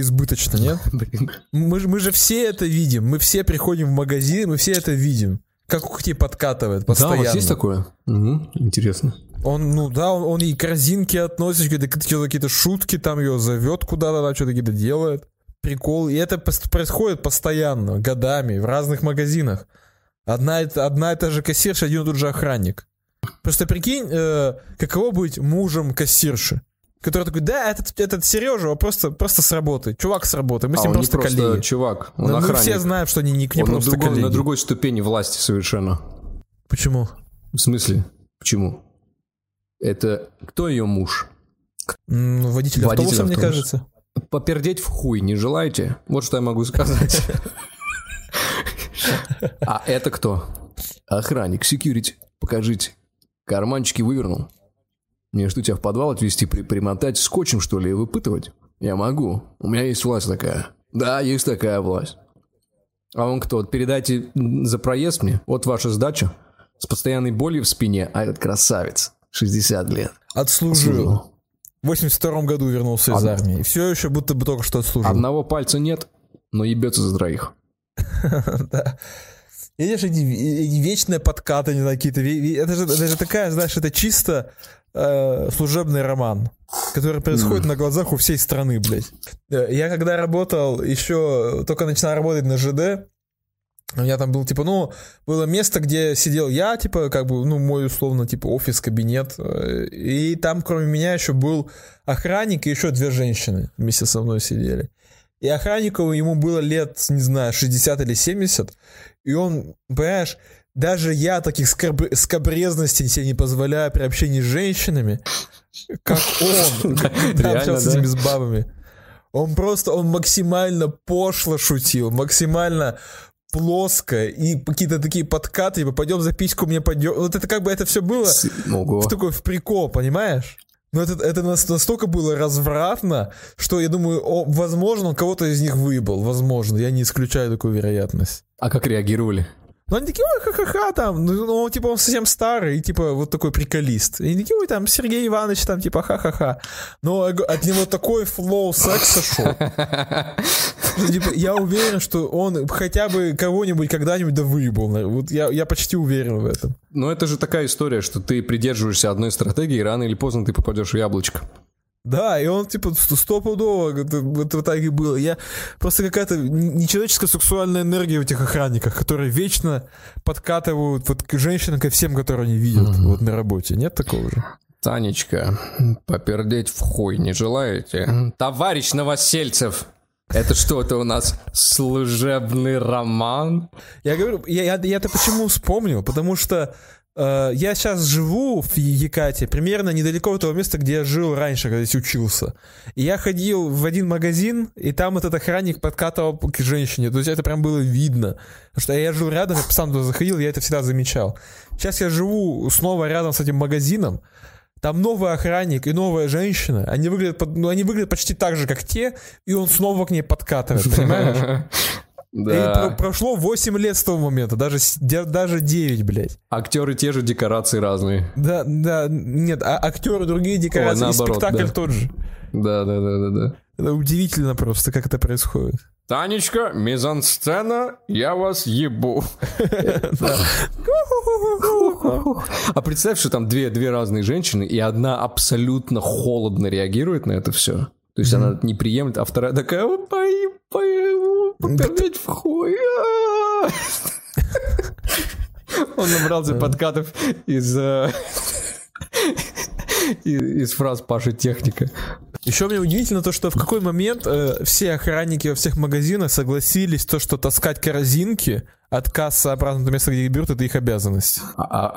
избыточно, нет? Мы, же- мы же все это видим. Мы все приходим в магазин, мы все это видим. Как тебе подкатывает Да, постоянно. у вас есть такое? Мгм, Интересно. Он, ну да, он, он и корзинки относит, какие-то, какие-то, какие-то шутки, там ее зовет куда-то, там что-то какие-то делает. Прикол. И это происходит постоянно, годами, в разных магазинах. Одна, одна и та же кассирша, один и тот же охранник. Просто прикинь, э, каково быть мужем кассирши. Который такой, да, этот, этот Сережа, просто, просто с работы. Чувак с работы, мы с А, ним просто, просто коллеги. чувак, он Да, мы охранник. все знаем, что они не, не он на просто другом- коллеги. на другой ступени власти совершенно. Почему? В смысле? Почему? Это кто ее муж? М, Водитель, Водитель автобуса, мне автобуса. кажется. Попердеть в хуй не желаете? Вот что я могу сказать. А это кто? Охранник, security. Покажите. Карманчики вывернул. Мне что, тебя в подвал отвезти, при- примотать скотчем, что ли, и выпытывать? Я могу. У меня есть власть такая. Да, есть такая власть. А он кто? Передайте за проезд мне. Вот ваша сдача. С постоянной болью в спине. А этот красавец. 60 лет. Отслужил. В 82 году вернулся из Од- армии. Все еще будто бы только что отслужил. Одного пальца нет, но ебется за троих. Да. Видишь, эти, вечные подкаты, не какие-то... же, это же такая, знаешь, это чисто э, служебный роман, который происходит на глазах у всей страны, блядь. Э, Я когда работал, еще только начинал работать на ЖД, у меня там был, типа, ну, было место, где сидел я, типа, как бы, ну, мой, условно, типа, офис, кабинет. э, И там, кроме меня, еще был охранник и еще две женщины вместе со мной сидели. И охраннику ему было лет, не знаю, 60 или 70. И он, понимаешь, даже я таких скорб- скобрезностей себе не позволяю при общении с женщинами, как он, когда общался с этими с бабами. Он просто, он максимально пошло шутил, максимально плоско, и какие-то такие подкаты, типа, пойдем за письку мне пойдем. Вот это как бы это все было Ого. в такой в прикол, понимаешь? Но это, это нас- настолько было развратно, что я думаю, о, возможно, он кого-то из них выебал. Возможно, я не исключаю такую вероятность. А как реагировали? Но они такие, ой, ха-ха-ха, там, ну, ну, типа, он совсем старый, и, типа, вот такой приколист. И они такие, ой, там, Сергей Иванович, там, типа, ха-ха-ха. Но от него такой флоу секса шел. Типа, я уверен, что он хотя бы кого-нибудь когда-нибудь да выебал. Вот я, я почти уверен в этом. Ну, это же такая история, что ты придерживаешься одной стратегии, и рано или поздно ты попадешь в яблочко. Да, и он, типа, ст- стопудово это, это так и было. Я просто какая-то нечеловеческая сексуальная энергия в этих охранниках, которые вечно подкатывают вот к женщинам, ко всем, которые они видят вот на работе. Нет такого же? Танечка, попердеть в хуй не желаете? Товарищ Новосельцев, это что, это у нас служебный роман? Я говорю, я, я, я-то почему вспомнил? Потому что я сейчас живу в Екате, примерно недалеко от того места, где я жил раньше, когда здесь учился. И я ходил в один магазин, и там этот охранник подкатывал к женщине. То есть это прям было видно. Потому что я жил рядом, я сам туда заходил, я это всегда замечал. Сейчас я живу снова рядом с этим магазином. Там новый охранник и новая женщина. Они выглядят, ну, они выглядят почти так же, как те, и он снова к ней подкатывает, понимаешь? И про- Да. прошло 8 лет с того момента, даже, даже 9, блядь. Актеры те же, декорации разные. Да, да, нет, а актеры другие декорации, и наоборот, спектакль да. тот же. Да, да, да, да, да. Это удивительно просто, как это происходит. Танечка, мизансцена, я вас ебу. А представь, что там две, две разные женщины, и одна абсолютно холодно реагирует на это все. То есть она не приемлет, а вторая такая, «Ой, пой- пой- попердеть в хуй. а». Он набрался подкатов из, э, из фраз Паши Техника. Еще мне удивительно то, что в какой момент э, все охранники во всех магазинах согласились то, что таскать корзинки от кассы обратно до места, где их берут, это их обязанность. А- а-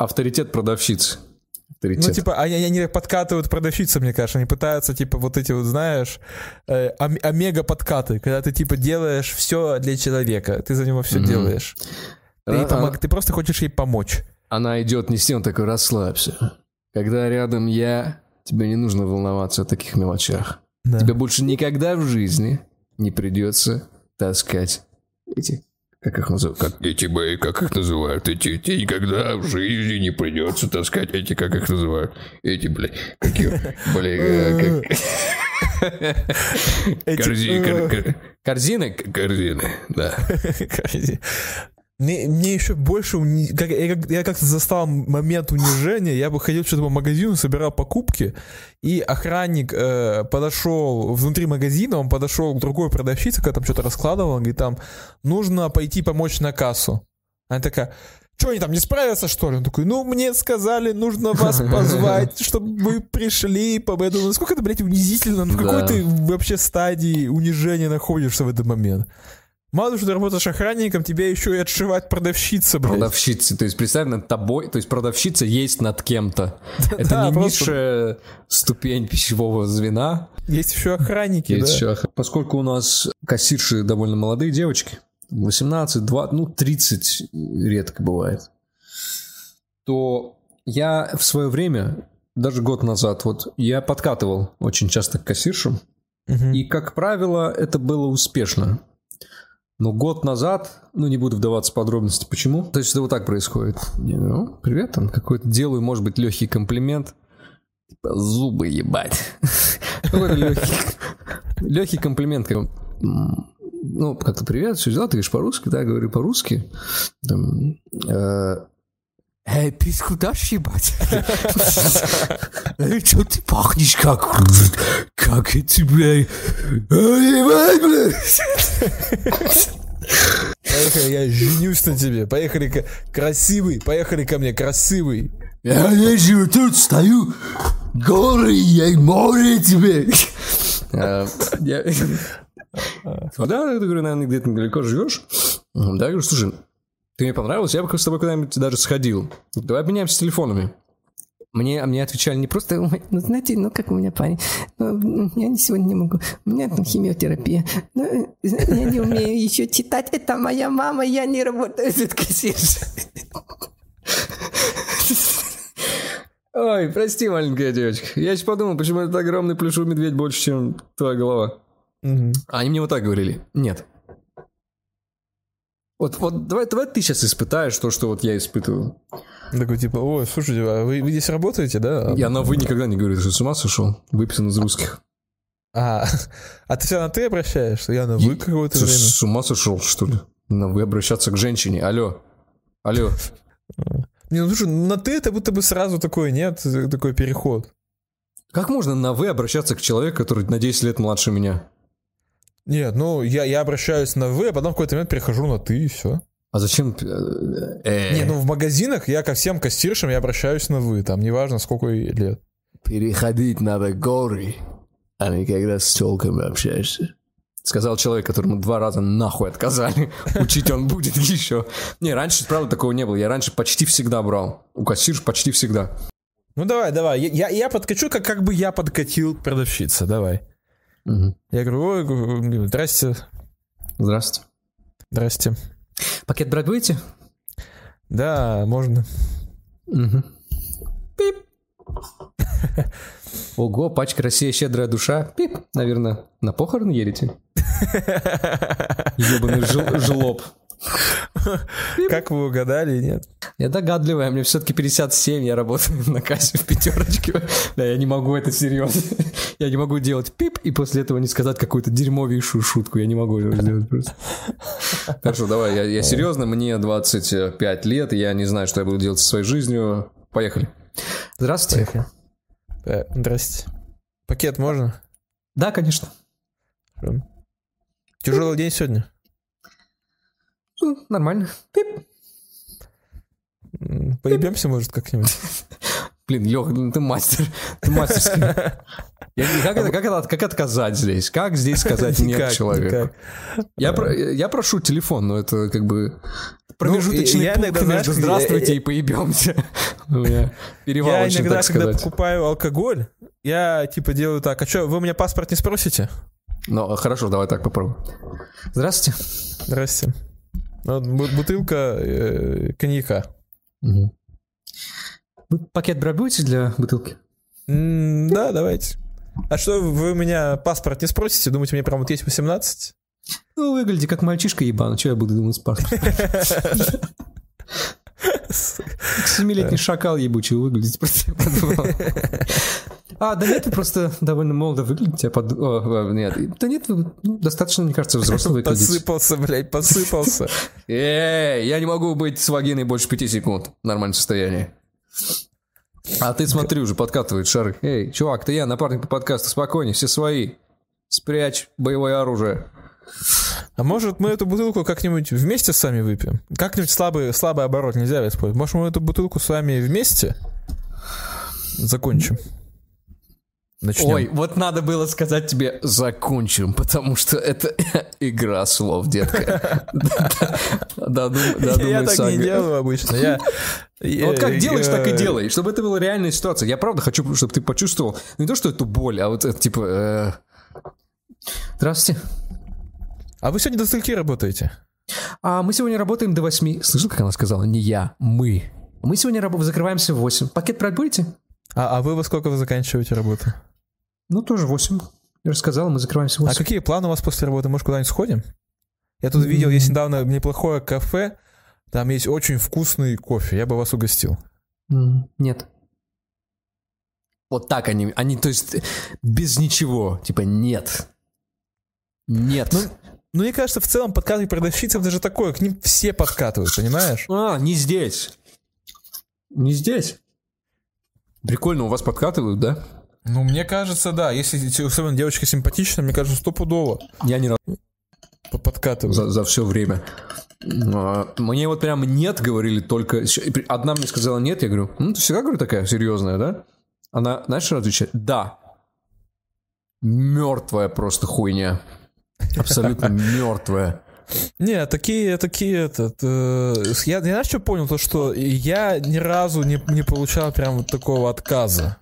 авторитет. Ну, типа, они, они подкатывают продавщицы, мне кажется. Они пытаются, типа, вот эти вот, знаешь, э, ом- омега-подкаты, когда ты, типа, делаешь все для человека. Ты за него все делаешь. Ты, А- помог- а- ты просто хочешь ей помочь. Она идет нести, он такой, расслабься. Когда рядом я, тебе не нужно волноваться о таких мелочах. Да. Тебе больше никогда в жизни не придется таскать эти... Как их называют? Как эти, бэй, как их называют? Эти, эти никогда в жизни не придется таскать эти, как их называют? Эти, блядь, какие, блядь, э, как... Эти, Корзи- э, кор- кор- Корзины? Корзины, да. Мне, мне еще больше... уни- как- я, я как-то застал момент унижения. Я бы ходил что-то по магазину, собирал покупки, и охранник э, подошел внутри магазина, он подошел к другой продавщице, которая там что-то раскладывала, он говорит, там, нужно пойти помочь на кассу. Она такая, что они там не справятся, что ли? Он такой, ну, мне сказали, нужно вас позвать, чтобы вы пришли. Я думаю, насколько это, блядь, унизительно, на какой Да. ты вообще стадии унижения находишься в этот момент? Мало что ты работаешь охранником, тебя еще и отшивать продавщица, блядь. Продавщица, то есть представь над тобой, то есть продавщица есть над кем-то. Это да, не просто- низшая ступень пищевого звена. Есть еще охранники, Есть да. еще Поскольку у нас кассирши довольно молодые девочки, 18, 20, ну 30 редко бывает, то я в свое время, даже год назад, вот я подкатывал очень часто к кассиршам, и, как правило, это было успешно. Но год назад, ну не буду вдаваться в подробности, почему. То есть это вот так происходит. «Ну, привет, там какой-то делаю, может быть, легкий комплимент. Типа, зубы ебать. Легкий, комплимент. Ну, как-то привет, все дела, ты говоришь по-русски, да, говорю по-русски. Там, э, Эй, писку дашь ебать? Эй, что ты пахнешь как... Как я тебя... Поехали, я женюсь на тебе. Поехали, ка- красивый. Поехали ко мне, красивый. Я езжу тут, стою, горы, я и море тебе. Да, я говорю, наверное, где-то недалеко живешь. Да, я говорю, слушай, ты мне понравился, я бы с тобой куда-нибудь даже сходил. Давай обменяемся телефонами. Мне, а мне отвечали не просто, «Ой, ну знаете, ну как у меня парень, ну, я не сегодня не могу, у меня там химиотерапия, ну, я не умею еще читать, это моя мама, я не работаю тут кассиршей». Ой, прости, маленькая девочка. Я сейчас подумал, почему этот огромный плюшевый медведь больше, чем твоя голова. А они мне вот так говорили. Нет. Вот, вот давай, давай ты сейчас испытаешь то, что вот я испытываю. Такой типа, ой, слушайте, а вы, вы здесь работаете, да? Я на вы никогда не говорю, ты что, с ума сошел? Выписан из русских. А, а ты всегда на ты обращаешься? Я на вы какое-то время. с ума сошел, что ли? На вы обращаться к женщине. Алло. Алло. Не, ну слушай, на ты это будто бы сразу такой, нет, такой переход. Как можно на вы обращаться к человеку, который на 10 лет младше меня? Нет, ну я, я обращаюсь на вы, а потом в какой-то момент перехожу на ты и все. А зачем? э, э, Не, ну в магазинах я ко всем кассиршам я обращаюсь на вы, там неважно сколько лет. Переходить надо горы, а не когда с телками общаешься. Сказал человек, которому два раза нахуй отказали. Учить он будет еще. Не, раньше, правда, такого не было. Я раньше почти всегда брал. У кассирш почти всегда. Ну давай, давай, я, я, я подкачу, как, как бы я подкатил к продавщице, давай. Мгм. Я говорю, ой, здрасте, Здравствуйте. здрасте. Пакет брать будете? Да, можно. Мгм. Пип. Ого, пачка «Россия щедрая душа». Пип. Наверное, на похороны едете? Ебаный жлоб. Как вы угадали, нет? Я догадливая, мне все-таки 57, я работаю на кассе в пятерочке. Да, я не могу это серьезно. Я не могу делать пип и после этого не сказать какую-то дерьмовейшую шутку. Я не могу этого сделать просто. Хорошо, давай, я, я серьезно, мне 25 лет, я не знаю, что я буду делать со своей жизнью. Поехали. Здравствуйте. Э, Здрасте. Пакет можно? Да, конечно. Тяжелый день сегодня? Ну, Нормально. Пип. Поебемся, может, как-нибудь? Блин, Лех, ну ты мастер. Ты мастерский. Я как, это, как, это, как отказать здесь? Как здесь сказать нет Никак, человеку? никак. Я, про- я прошу телефон, но это как бы промежуточный Ну, я пункт иногда, между здравствуйте я- и поебемся. У меня Я иногда, так когда сказать. покупаю алкоголь, я типа делаю так, а что, вы у меня паспорт не спросите? Ну, хорошо, давай так попробуем. Здравствуйте. Здрасте. Бу- бутылка э, коньяка. Вы пакет брать будете для бутылки? М, Да, давайте. А что, вы у меня паспорт не спросите? Думаете, мне прям вот есть 18? Ну, выгляди как мальчишка ебаный, что я буду думать? Как Семилетний шакал ебучий выглядит. просто я подумал. А, да нет, вы просто довольно молодо выглядите. Под... О, нет, да нет, вы ну, достаточно, мне кажется, взрослый. Посыпался, блядь, посыпался. Эй, я не могу быть с вагиной больше пяти секунд в нормальном состоянии. А ты смотри, уже подкатывает шары. Эй, чувак, ты я, напарник по подкасту, спокойнее, все свои. Спрячь боевое оружие. А может мы эту бутылку как-нибудь вместе сами выпьем? Как-нибудь слабый, слабый оборот нельзя использовать. Может мы эту бутылку с вами вместе закончим? Начнем. Ой, вот надо было сказать тебе «закончим», потому что это игра слов, детка. Я так не делаю обычно. Вот как делаешь, так и делай, чтобы это была реальная ситуация. Я правда хочу, чтобы ты почувствовал не то, что эту боль, а вот это типа... Э, Здравствуйте. А вы сегодня до скольки работаете? А мы сегодня работаем до 8. Слышал, как она сказала? Не я, мы. Мы сегодня закрываемся в 8. Пакет брать будете? А, а вы во сколько вы заканчиваете работу? Ну, тоже 8. Я же сказал, мы закрываемся в 8. А какие планы у вас после работы? Может, куда-нибудь сходим? Я тут mm-hmm. видел, есть недавно неплохое кафе, там есть очень вкусный кофе, я бы вас угостил. Нет. Вот так они, они, то есть, без ничего, типа, нет. Нет. Ну, ну, мне кажется, в целом подкатывать продавщицам даже такое, к ним все подкатывают, понимаешь? А, не здесь. Не здесь. Прикольно, у вас подкатывают, да? Ну, мне кажется, да. Если особенно девочка симпатичная, мне кажется, стопудово. Я не подкатываю. За, за все время. Мне вот прям нет говорили только... Одна мне сказала нет, я говорю, ну, ты всегда, говорю, такая серьезная, да? Она, знаешь, что отвечает? Да. Мертвая просто хуйня. Абсолютно мертвая. Не, такие, такие, этот, э, я, я знаешь, что понял, то, что я ни разу не, не получал прям вот такого отказа.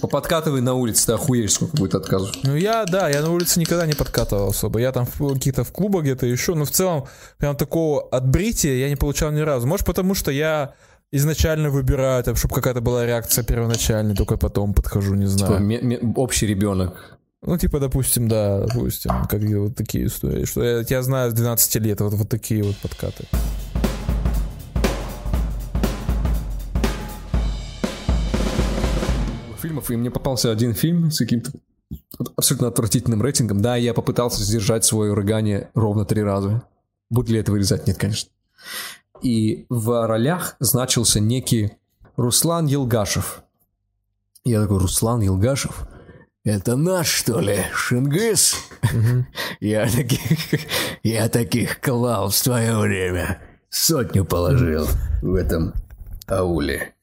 Поподкатывай на улице, ты охуеешь, сколько будет отказов. Ну я, да, я на улице никогда не подкатывал особо. Я там какие-то в клубах где-то еще, но в целом прям такого отбрития я не получал ни разу. Может потому, что я изначально выбираю, там, чтобы какая-то была реакция первоначальная, только потом подхожу, не знаю. Типа, общий ребенок. Ну, типа, допустим, да, допустим, как вот такие истории, что я тебя знаю с 12 лет, вот, вот такие вот подкаты. Фильмов, и мне попался один фильм с каким-то абсолютно отвратительным рейтингом. Да, я попытался сдержать свое рыгание ровно три раза. Будет ли это вырезать? Нет, конечно. И в ролях значился некий Руслан Елгашев. Я такой, Руслан Елгашев? Это наш, что ли, Шингис? Я таких, я таких клал в свое время. Сотню положил в этом ауле.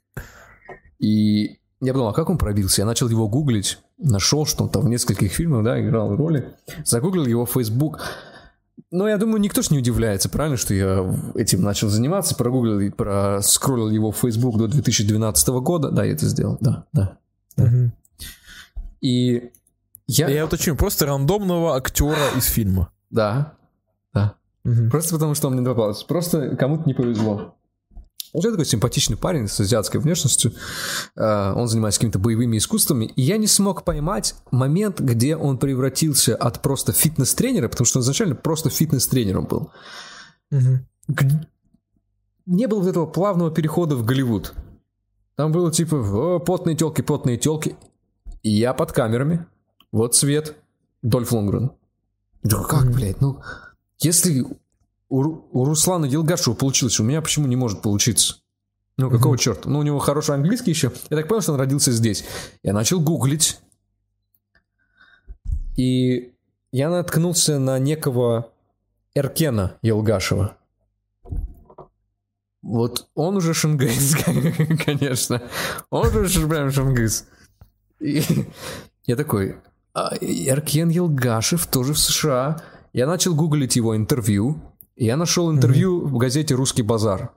И я подумал, а как он пробился? Я начал его гуглить, нашел, что он там в нескольких фильмах, да, играл роли. Загуглил его в Facebook. Но я думаю, никто ж не удивляется, правильно, что я этим начал заниматься. Прогуглил и проскроллил его в Facebook до 2012 года. Да, я это сделал, да, да. да. Угу. И я... Я уточню, просто рандомного актера из фильма. Да, да. Угу. Просто потому, что он мне попался. Просто кому-то не повезло. Он такой симпатичный парень с азиатской внешностью. Uh, он занимается какими-то боевыми искусствами. И я не смог поймать момент, где он превратился от просто фитнес-тренера, потому что он изначально просто фитнес-тренером был. Угу. Не было вот этого плавного перехода в Голливуд. Там было типа, потные телки, потные телки. И я под камерами. Вот свет. Дольф Лонгрен. Думаю, как, блядь, ну... Если у, у Руслана Елгашева получилось, у меня почему не может получиться? Ну, какого mm-hmm. черта? Ну, у него хороший английский еще. Я так понял, что он родился здесь. Я начал гуглить. И я наткнулся на некого Эркена Елгашева. Вот он уже шингайз, конечно. Он уже прям. И я такой, а, Аркен Елгашев тоже в США. Я начал гуглить его интервью. Я нашел интервью mm-hmm. в газете «Русский базар».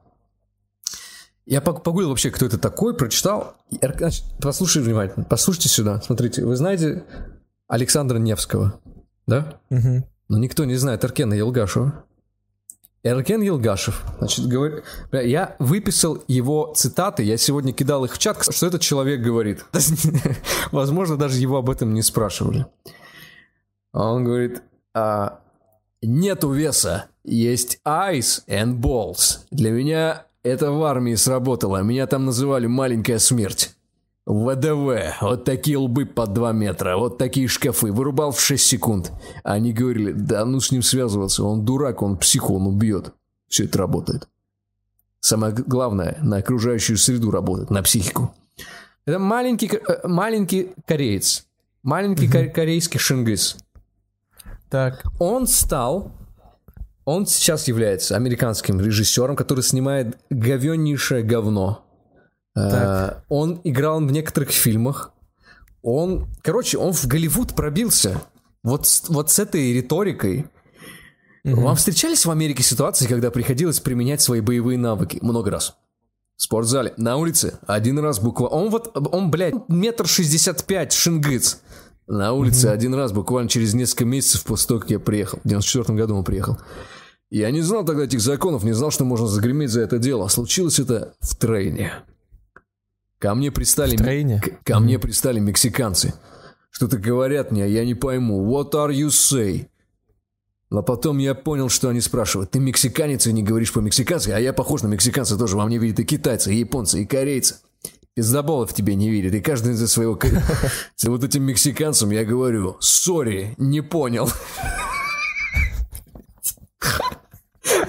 Я погуглил вообще, кто это такой, прочитал. Послушай внимательно, послушайте сюда. Смотрите, вы знаете Александра Невского, да? Угу. Но никто не знает Аркена Елгашева. Эркен Елгашев, значит, говорит, я выписал его цитаты, я сегодня кидал их в чат, что этот человек говорит. Возможно, даже его об этом не спрашивали. А он говорит, а, нету веса, есть ice and balls. Для меня это в армии сработало, меня там называли маленькая смерть. ВДВ, вот такие лбы по 2 метра, вот такие шкафы, вырубал в 6 секунд. Они говорили, да ну с ним связываться, он дурак, он псих, он убьет. Все это работает. Самое главное, на окружающую среду работает, на психику. Это маленький, э, маленький кореец, маленький угу. корейский шингис. Так. Он стал он сейчас является американским режиссером, который снимает говеннейшее говно. Так. Uh, он играл в некоторых фильмах. Он, короче, он в Голливуд пробился. Вот, вот с этой риторикой. Угу. Вам встречались в Америке ситуации, когда приходилось применять свои боевые навыки? Много раз. В спортзале, на улице, один раз буквально. Он вот, он, блядь, метр шестьдесят пять, шингыц. На улице один раз, буквально через несколько месяцев после того, как я приехал. В 94 году он приехал. Я не знал тогда этих законов, не знал, что можно загреметь за это дело. Случилось это в трейне. Ко мне пристали... В трейне? К- ко мне пристали мексиканцы. Что-то говорят мне, а я не пойму. What are you say? Но потом я понял, что они спрашивают. Ты мексиканец и не говоришь по-мексикански, а я похож на мексиканца тоже. Во мне видят и китайцы, и японцы, и корейцы. Пиздоболов тебе не видят, и каждый из-за своего... Вот этим мексиканцам я говорю, сори, не понял.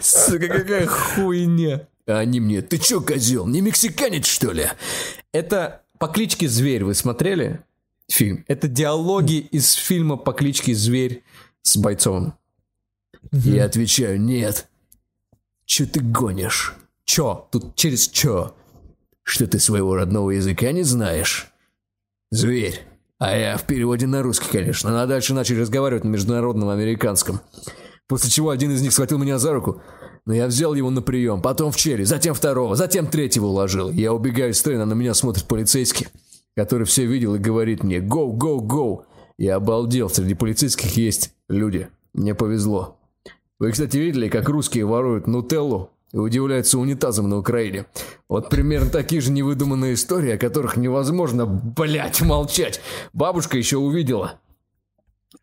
Сука, какая хуйня. А они мне, ты чё, козел, не мексиканец, что ли? Это по кличке Зверь, вы смотрели фильм? Это диалоги из фильма по кличке Зверь с Бойцовым. Я отвечаю, нет. Чё ты гонишь? Чё? Тут через чё? Что ты своего родного языка не знаешь? Зверь. А я в переводе на русский, конечно. А дальше начали разговаривать на международном американском. После чего один из них схватил меня за руку, но я взял его на прием, потом в челюсть, затем второго, затем третьего уложил. Я убегаю из трена, на меня смотрит полицейский, который все видел и говорит мне «Go, go, go!» Я обалдел, среди полицейских есть люди. Мне повезло. Вы, кстати, видели, как русские воруют нутеллу и удивляются унитазом на Украине. Вот примерно такие же невыдуманные истории, о которых невозможно, блять, молчать. Бабушка еще увидела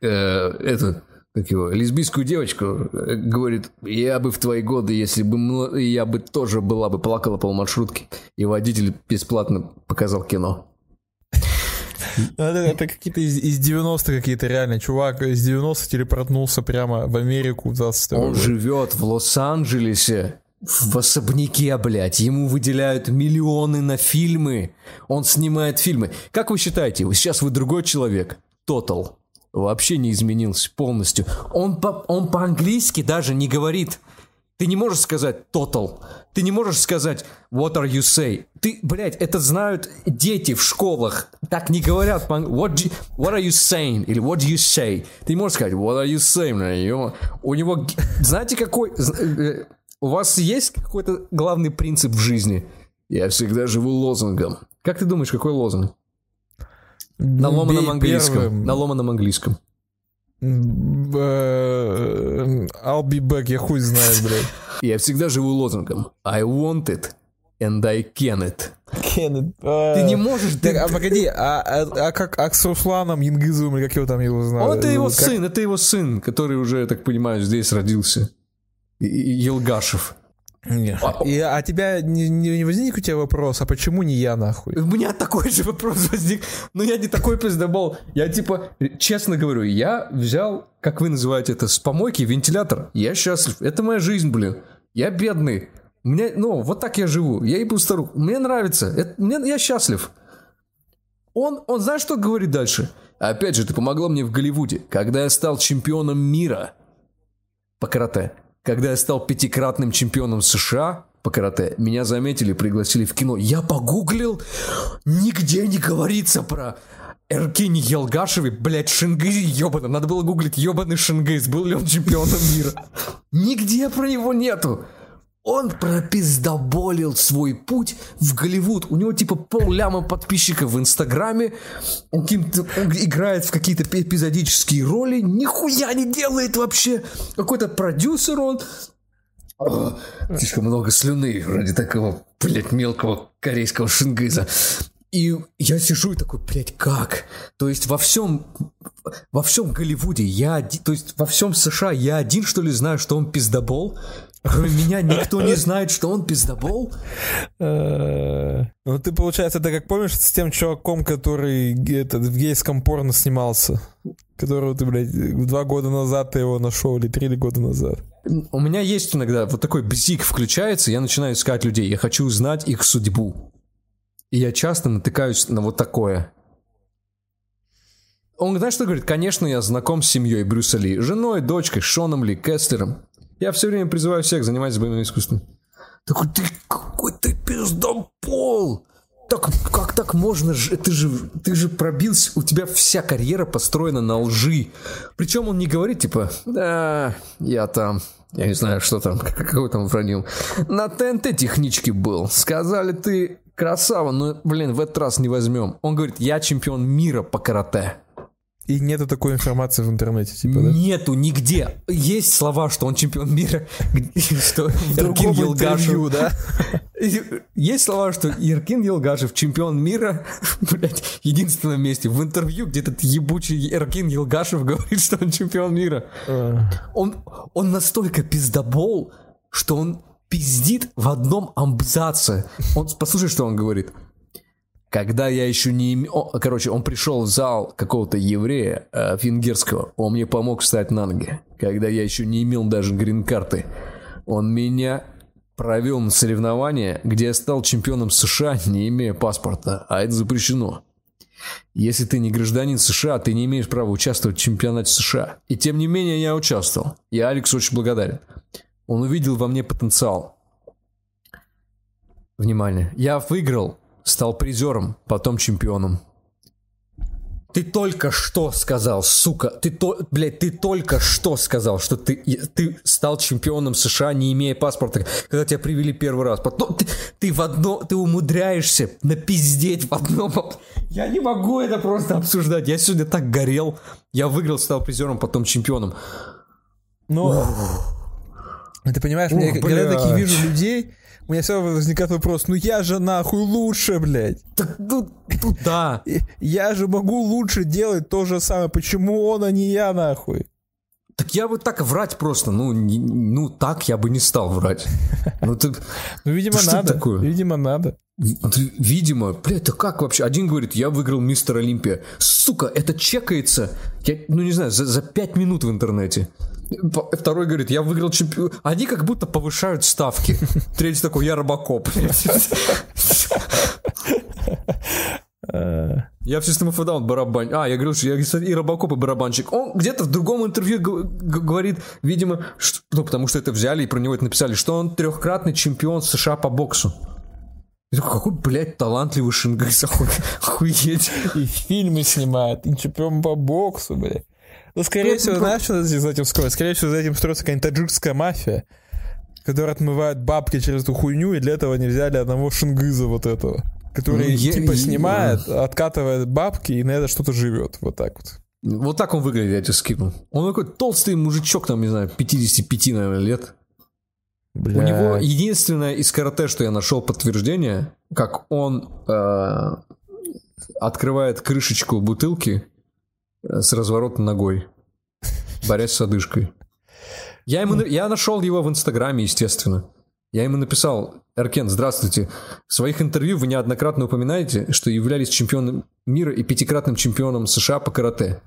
э, это, как его, лесбийскую девочку, э, говорит, я бы в твои годы, если бы я бы тоже была бы плакала по маршрутке, и водитель бесплатно показал кино. Это, это какие-то из, из 90 какие-то реально. Чувак из 90 телепортнулся прямо в Америку в 22 Он живет в Лос-Анджелесе в особняке, блядь. Ему выделяют миллионы на фильмы. Он снимает фильмы. Как вы считаете, сейчас вы другой человек? Тотал. Вообще не изменился полностью. Он, по, он по-английски даже не говорит. Ты не можешь сказать total. Ты не можешь сказать what are you say. Ты, блядь, это знают дети в школах. Так не говорят. What, do, what are you saying? Или what do you say? Ты не можешь сказать what are you saying? У него, знаете, какой... У вас есть какой-то главный принцип в жизни? Я всегда живу лозунгом. Как ты думаешь, какой лозунг? На ломаном английском. Первым. На ломаном английском. Э, I'll be back, я хуй знаю, блядь. Я всегда живу лозунгом. I want it, and I can it. Can it. Uh, ты не можешь... Так, а погоди, а, а, а как а с Русланом Янгызовым, или как его там его знали? Он это его как... сын, это его сын, который уже, я так понимаю, здесь родился. Елгашев. Нет. А, и, а тебя не, не, возник у тебя вопрос, а почему не я нахуй? У меня такой же вопрос возник. Но я не такой пиздобол. Я типа, честно говорю, я взял, как вы называете это, с помойки вентилятор. Я счастлив. Это моя жизнь, блин. Я бедный. Мне, ну, вот так я живу. Я ебу старуху. Мне нравится. Это, мне, я счастлив. Он, он знаешь, что говорит дальше? Опять же, ты помогла мне в Голливуде, когда я стал чемпионом мира по карате. Когда я стал пятикратным чемпионом США по карате, меня заметили, пригласили в кино. Я погуглил, нигде не говорится про Эркини Елгашеве, блядь, Шингиз ебаный. Надо было гуглить ебаный Шингиз, был ли он чемпионом мира. Нигде про него нету. Он пропиздоболил свой путь в Голливуд. У него типа полляма подписчиков в Инстаграме. Он, он играет в какие-то эпизодические роли. Нихуя не делает вообще. Какой-то продюсер он. О, слишком много слюны ради такого, блядь, мелкого корейского шингиза. И я сижу и такой, блядь, как? То есть во всем, во всем Голливуде я, то есть во всем США я один, что ли, знаю, что он пиздобол? Меня никто не знает, что он пиздобол? Э, ну, ты, получается, это как помнишь с тем чуваком, который этот, в гейском порно снимался? Которого ты, блядь, два года назад ты его нашел, или три года назад. У меня есть иногда вот такой бзик включается, я начинаю искать людей, я хочу узнать их судьбу. И я часто натыкаюсь на вот такое. Он, знаешь, что говорит? Конечно, я знаком с семьей Брюса Ли, женой, дочкой, Шоном Ли, Кестером. Я все время призываю всех заниматься боевым искусством. Такой, ты какой ты пиздопол! Так, как так можно? Ты же, ты же пробился, у тебя вся карьера построена на лжи. Причем он не говорит, типа, да, я там, я не знаю, что там, какой там вранил. На ТНТ технички был. Сказали, ты красава, но, блин, в этот раз не возьмем. Он говорит, я чемпион мира по карате. И нету такой информации в интернете, типа, да? Нету нигде. Есть слова, что он чемпион мира, что Иркин Елгашев... да? Есть слова, что Иркин Елгашев чемпион мира, блядь, единственном месте. В интервью, где этот ебучий Иркин Елгашев говорит, что он чемпион мира. А. Он, он настолько пиздобол, что он пиздит в одном абзаце. Он, послушай, что он говорит. Когда я еще не имел... Короче, он пришел в зал какого-то еврея э, венгерского. Он мне помог встать на ноги. Когда я еще не имел даже грин-карты. Он меня провел на соревнование, где я стал чемпионом США, не имея паспорта. А это запрещено. Если ты не гражданин США, ты не имеешь права участвовать в чемпионате США. И тем не менее я участвовал. Я Алекс очень благодарен. Он увидел во мне потенциал. Внимание. Я выиграл стал призером, потом чемпионом. Ты только что сказал, сука, ты то, блядь, ты только что сказал, что ты, ты стал чемпионом США, не имея паспорта, когда тебя привели первый раз. Потом ты, ты в одно, ты умудряешься напиздеть в одном. Я не могу это просто обсуждать. Я сегодня так горел. Я выиграл, стал призером, потом чемпионом. Но... Ты понимаешь, Ох, мне, когда я такие вижу людей, у меня все возникает вопрос, ну я же нахуй лучше, блядь. Так, ну, ну да. Я же могу лучше делать то же самое. Почему он, а не я, нахуй? Так я бы так врать просто, ну, не, ну так я бы не стал врать. Ну, ты, ну видимо, ты надо. Такое? Видимо, надо. Видимо, бля, это как вообще? Один говорит, я выиграл мистер Олимпия. Сука, это чекается, я, ну не знаю, за, за 5 минут в интернете. Второй говорит, я выиграл чемпион. Они как будто повышают ставки. Третий такой, я робокоп. Я в System of a Down барабан... А, я говорил, что я и робокоп, и барабанщик. Он где-то в другом интервью говорит, видимо, что, ну, потому что это взяли и про него это написали, что он трехкратный чемпион США по боксу. Я такой, какой, блядь, талантливый шингайс, охуеть. И фильмы снимает, и чемпион по боксу, блядь. Ну, скорее всего, знаешь, что за этим скроется? Скорее всего, за этим строится какая-нибудь таджикская мафия, которая отмывает бабки через эту хуйню, и для этого не взяли одного шингыза вот этого, который ну, я, типа снимает, я... откатывает бабки и на это что-то живет. Вот так вот. Вот так он выглядит, я тебе скину. Он такой толстый мужичок, там, не знаю, 55, наверное, лет. Бля. У него единственное из карате, что я нашел подтверждение, как он э, открывает крышечку бутылки с разворотом ногой, борясь с одышкой. Я, ему, я нашел его в Инстаграме, естественно. Я ему написал, Эркен, здравствуйте. В своих интервью вы неоднократно упоминаете, что являлись чемпионом мира и пятикратным чемпионом США по карате.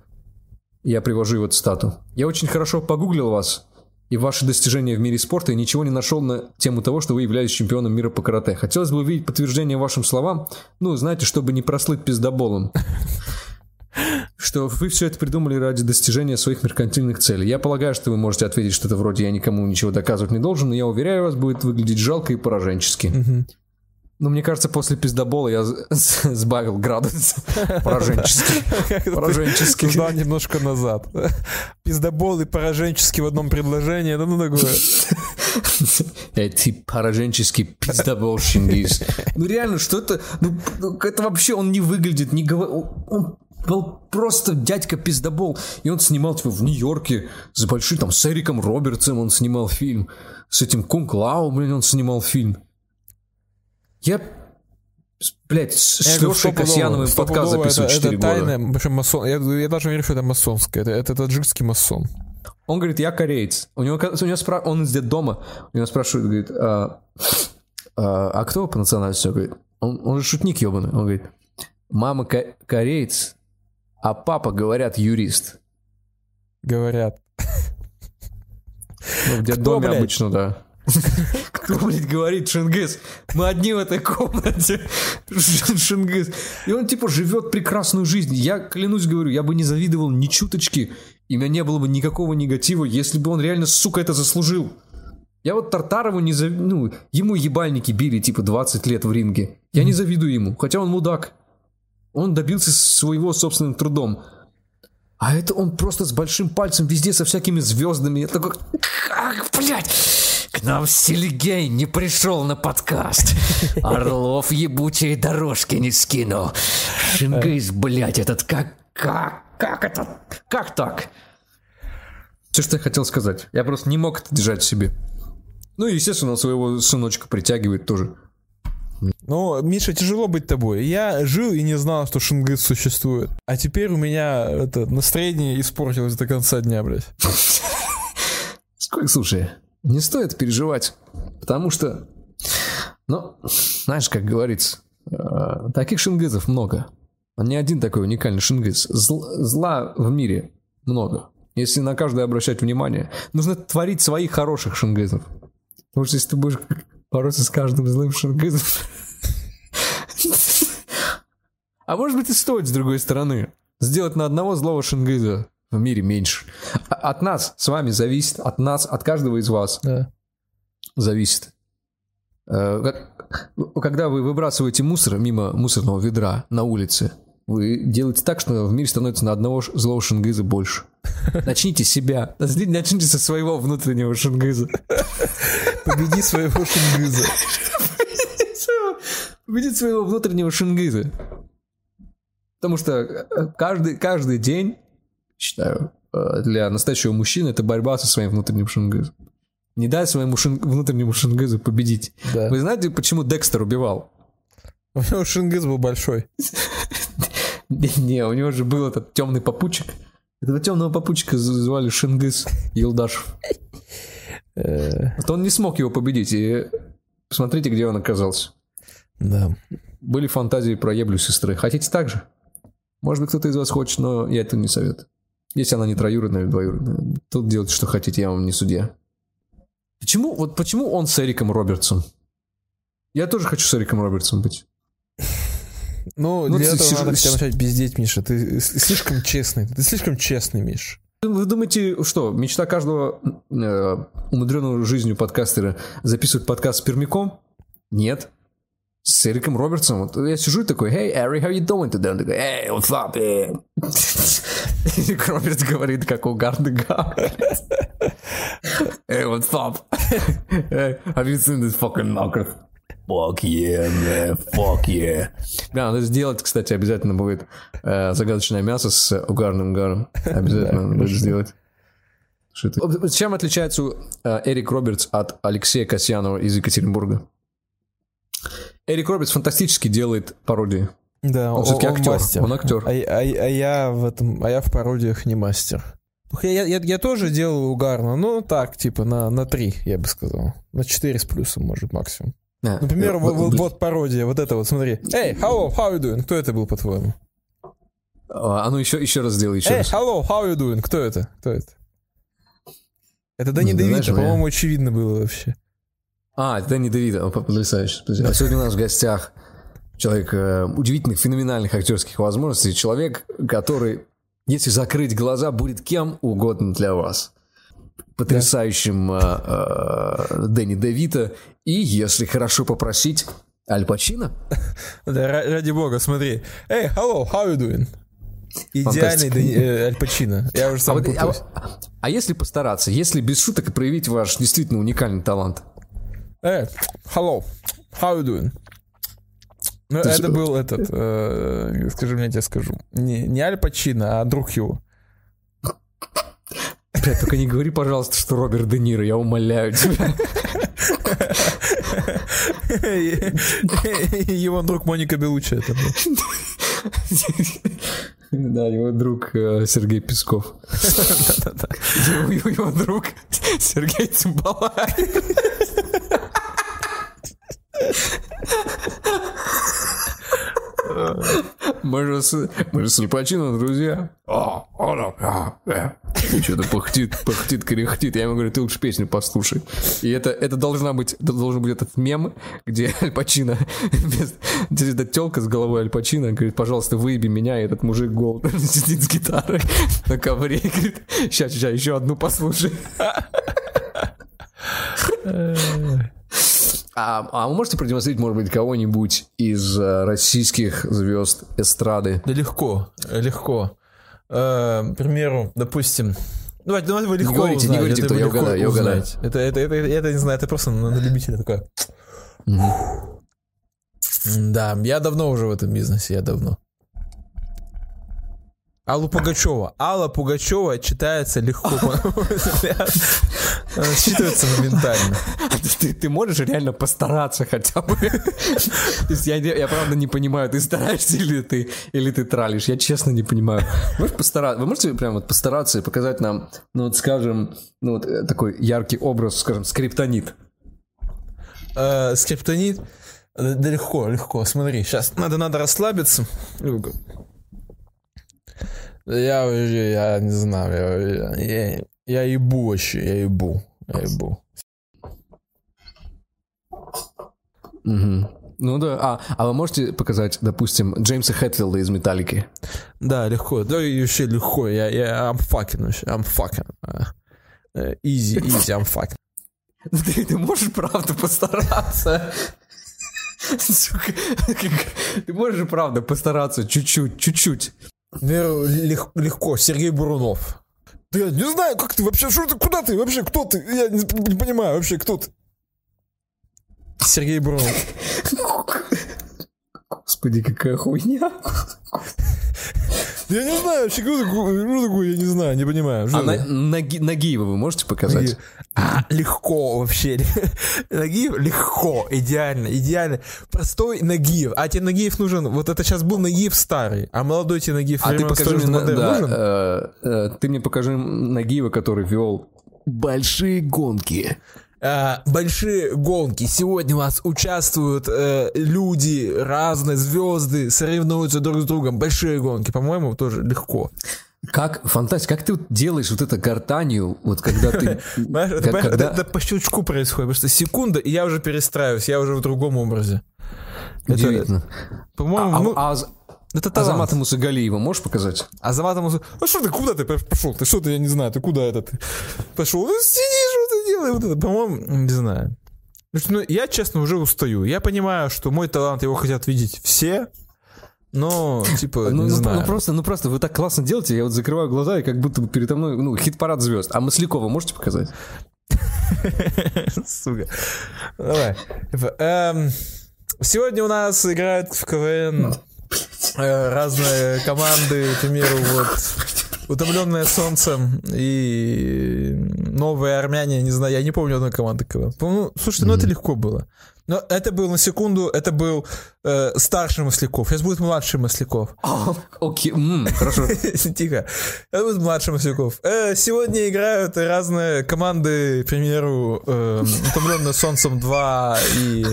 Я привожу его цитату. Я очень хорошо погуглил вас и ваши достижения в мире спорта и ничего не нашел на тему того, что вы являетесь чемпионом мира по карате. Хотелось бы увидеть подтверждение вашим словам, ну, знаете, чтобы не прослыть пиздоболом что вы все это придумали ради достижения своих меркантильных целей. Я полагаю, что вы можете ответить что-то вроде «я никому ничего доказывать не должен», но я уверяю вас, будет выглядеть жалко и пораженчески. Угу. Ну, мне кажется, после пиздобола я сбавил градус. Пораженческий. Пораженческий. Ждал немножко назад. Пиздобол и пораженческий в одном предложении. Это ну такое. Эти пораженческий пиздобол Шингиз. Ну реально, что это... Ну, ну, это вообще он не выглядит, не говорит... Он был просто дядька пиздобол. И он снимал, типа, в Нью-Йорке с большим, там, с Эриком Робертсом он снимал фильм. С этим Кунг Лао, блин, он снимал фильм. Я Блять, с Лешей Касьяновым подкаст записываю это, 4 это года. Причем масон, я, я даже верю, что это масонское. Это, это таджикский масон. Он говорит, я кореец. У него, у него спра... Он из детдома. У него спрашивают, говорит, а, а, а кто по национальности? Он говорит, он, он же шутник ебаный. Он говорит, мама ко- кореец, а папа, говорят, юрист. Говорят. Ну, в детдоме блядь? обычно, да. Кто, блядь, говорит Шингис? Мы одни в этой комнате. Шингис. И он, типа, живет прекрасную жизнь. Я, клянусь, говорю, я бы не завидовал ни чуточки. И у меня не было бы никакого негатива, если бы он реально, сука, это заслужил. Я вот Тартарову не зав... Ну, ему ебальники били, типа, 20 лет в ринге. Я не завидую ему, хотя он мудак. Он добился своего собственным трудом. А это он просто с большим пальцем везде со всякими звездами. Я такой, как, блядь, к нам Сильгей не пришел на подкаст. Орлов ебучие дорожки не скинул. Шингис, блядь, этот как, как, как это, как так? Все, что я хотел сказать. Я просто не мог это держать в себе. Ну и, естественно, он своего сыночка притягивает тоже. Ну, Миша, тяжело быть тобой. Я жил и не знал, что Шингис существует. А теперь у меня это настроение испортилось до конца дня, блядь. Сколько, слушай, не стоит переживать, потому что, ну, знаешь, как говорится, э, таких шингизов много. Не один такой уникальный шингиз. Зл- зла в мире много. Если на каждое обращать внимание, нужно творить своих хороших шингизов. Потому что если ты будешь бороться с каждым злым шингизом... А может быть и стоит с другой стороны. Сделать на одного злого шингиза в мире меньше. А- От нас с вами зависит, от нас, от каждого из вас Да. зависит. Э, Когда вы выбрасываете мусор мимо мусорного ведра на улице, вы делаете так, что в мире становится на одного злого шингиза больше. Начните с себя. Начните со своего внутреннего шингиза. Победи своего Шингиза. Победить своего внутреннего шингиза. Потому что э, каждый, каждый день, считаю, э, для настоящего мужчины это борьба со своим внутренним шингизом. Не дай своему шин- внутреннему шингизу победить. Да. Вы знаете, почему Декстер убивал? У него Шингиз был большой. Не, у него же был этот темный попутчик. Этого темного попутчика звали Шингиз Елдашев. Э, Вот он не смог его победить, и посмотрите, где он оказался. Да. Были фантазии про еблю сестры. Хотите так же? Может быть, кто-то из вас хочет, но я это не советую. Если она не троюродная или двоюродная, тут делайте, что хотите, я вам не судья. Почему, вот почему он с Эриком Робертсом? Я тоже хочу с Эриком Робертсом быть. Ну, Ну, для этого сижу- надо хотя бы начать пиздеть, Миша. Ты с- слишком честный. Ты слишком честный, Миш. Вы думаете, что мечта каждого э, умудренного жизнью подкастера записывать подкаст с пермяком? Нет. С Эриком Робертсом. Вот я сижу и такой, hey, Eric, how you doing today? Он такой, hey, what's up, man?» Эрик Робертс говорит, как угарный говорит. Hey, what's up? Hey, have you seen this fucking knocker? Fuck yeah, man, fuck yeah. Да, надо сделать, кстати, обязательно будет э, загадочное мясо с угарным гаром. Обязательно надо будет сделать. Что это? Чем отличается э, Эрик Робертс от Алексея Касьянова из Екатеринбурга? Эрик Робертс фантастически делает пародии. Да, Он всё-таки актер, мастер. он актер. А, а- а я в этом, а я в пародиях не мастер. Я, я, я тоже делаю угарно, ну так, типа на, на 3, я бы сказал. На 4 с плюсом, может, максимум. Да. Например, Э, вот, вот- вот пародия, вот это вот, смотри. Эй, hello, how you doing? Кто это был, по-твоему? А ну еще, еще раз сделай, еще Эй, раз. hello, how you doing? Кто это? Кто это? Это Дани Ну, Девита, по-моему, очевидно было вообще. А, это Дэнни Девида, он потрясающий. А сегодня у нас в гостях человек э, удивительных, феноменальных актерских возможностей. Человек, который, если закрыть глаза, будет кем угодно для вас. Потрясающим э, э, Дэнни Девита. И, если хорошо попросить, Аль Пачино. Да, ра- ради бога, смотри. Эй, hello, how you doing? Идеальный. Дани- э, Аль Пачино. Я уже А, сам вот, а, путаюсь. а если постараться, если без шуток проявить ваш действительно уникальный талант? Эй, hello, how you doing? Ну, Ты это же- был этот, э, скажи мне, я тебе скажу. Не, не Аль Пачино, а друг его. Блядь, только не говори, пожалуйста, что Роберт Де Ниро, я умоляю тебя. Его друг Моника Белуччи это был. Да, его друг э, Сергей Песков. Его друг Сергей Цимбалаев. Мы же мы же с друзья. А, а, а, Что-то пыхтит, пыхтит, кряхтит. Я ему говорю, ты лучше песню послушай. И это, это должна быть, это должен быть этот мем, где Аль Пачино, без, эта телка с головой Аль Пачино говорит, пожалуйста, выеби меня, и этот мужик гол сидит с гитарой на ковре и говорит, сейчас, сейчас, еще одну послушай. А, а вы можете продемонстрировать, может быть, кого-нибудь из э, российских звезд эстрады? Да легко, легко. Э, к примеру, допустим, Давайте, давайте вы легко не говорите, узнаете. не говорите, кто, я угадаю, я угадаю. Это, это, это, это, это, не знаю, это просто на, на любителя такое. Да, я давно уже в этом бизнесе, я давно. Аллу Пугачева. Алла Пугачева читается легко, считывается моментально. Ты, ты можешь реально постараться хотя бы. То есть я, я правда не понимаю, ты стараешься или ты, или ты тралишь. Я честно не понимаю. Можешь постараться, вы можете прям вот постараться и показать нам, ну вот скажем, ну вот э, такой яркий образ, скажем, скриптонит. Э, скриптонит? Да легко, легко. Смотри, сейчас надо, надо расслабиться. Я уже, я не знаю, я, я, я ебу вообще, я ебу, я ебу. Угу. Ну да, а, а вы можете показать, допустим, Джеймса Хэтфилда из Металлики? Да, легко, да и вообще легко, я, я, I'm fucking вообще, I'm fucking. Uh, easy, easy, I'm fucking. Ты, ты можешь правда постараться? Сука, ты можешь правда постараться чуть-чуть, чуть-чуть. Лег, легко, Сергей Бурунов. Да я не знаю, как ты вообще, что ты, куда ты вообще, кто ты? Я не, не понимаю вообще, кто ты. Сергей Бурунов. Господи, какая хуйня. Я не знаю, вообще, кто такой, я не знаю, не понимаю. а на, Наги, Нагиева вы можете показать? А, легко вообще. Нагиев легко, идеально, идеально. Простой Нагиев. А тебе Нагиев нужен, вот это сейчас был Нагиев старый, а молодой тебе Нагиев а ты покажи мне, да, нужен? Э, э, ты мне покажи Нагиева, который вел большие гонки. Э, большие гонки. Сегодня у нас участвуют э, люди, разные звезды, соревнуются друг с другом. Большие гонки, по-моему, тоже легко. Как, фантастика, как ты делаешь вот это гортанию, вот когда ты... Это по щелчку происходит, потому что секунда, и я уже перестраиваюсь, я уже в другом образе. Удивительно. По-моему, а, ну... А это талант. Азамата Мусагалиева можешь показать? Азамата Мусагалиева. Ну что ты, куда ты пошел? Ты что ты, я не знаю, ты куда это ты пошел? Ну сиди, делаешь? Вот это, по-моему, не знаю. Ну, я, честно, уже устаю. Я понимаю, что мой талант, его хотят видеть все, но, типа, ну, не ну, знаю. Ну, просто, ну, просто вы так классно делаете, я вот закрываю глаза, и как будто бы передо мной, ну, хит-парад звезд. А Маслякова можете показать? Сука. Давай. Типа, эм, сегодня у нас играет в КВН Э, разные команды, к примеру, вот утомленное солнцем и новые армяне, не знаю, я не помню одной команды КВН. Ну, слушайте, ну это легко было. Но это был на секунду, это был э, старший Масляков. Сейчас будет младший Масляков. Окей, okay. mm, хорошо. Тихо. Это будет младший Масляков. Э, сегодня играют разные команды, к примеру, э, Утомленное солнцем 2 и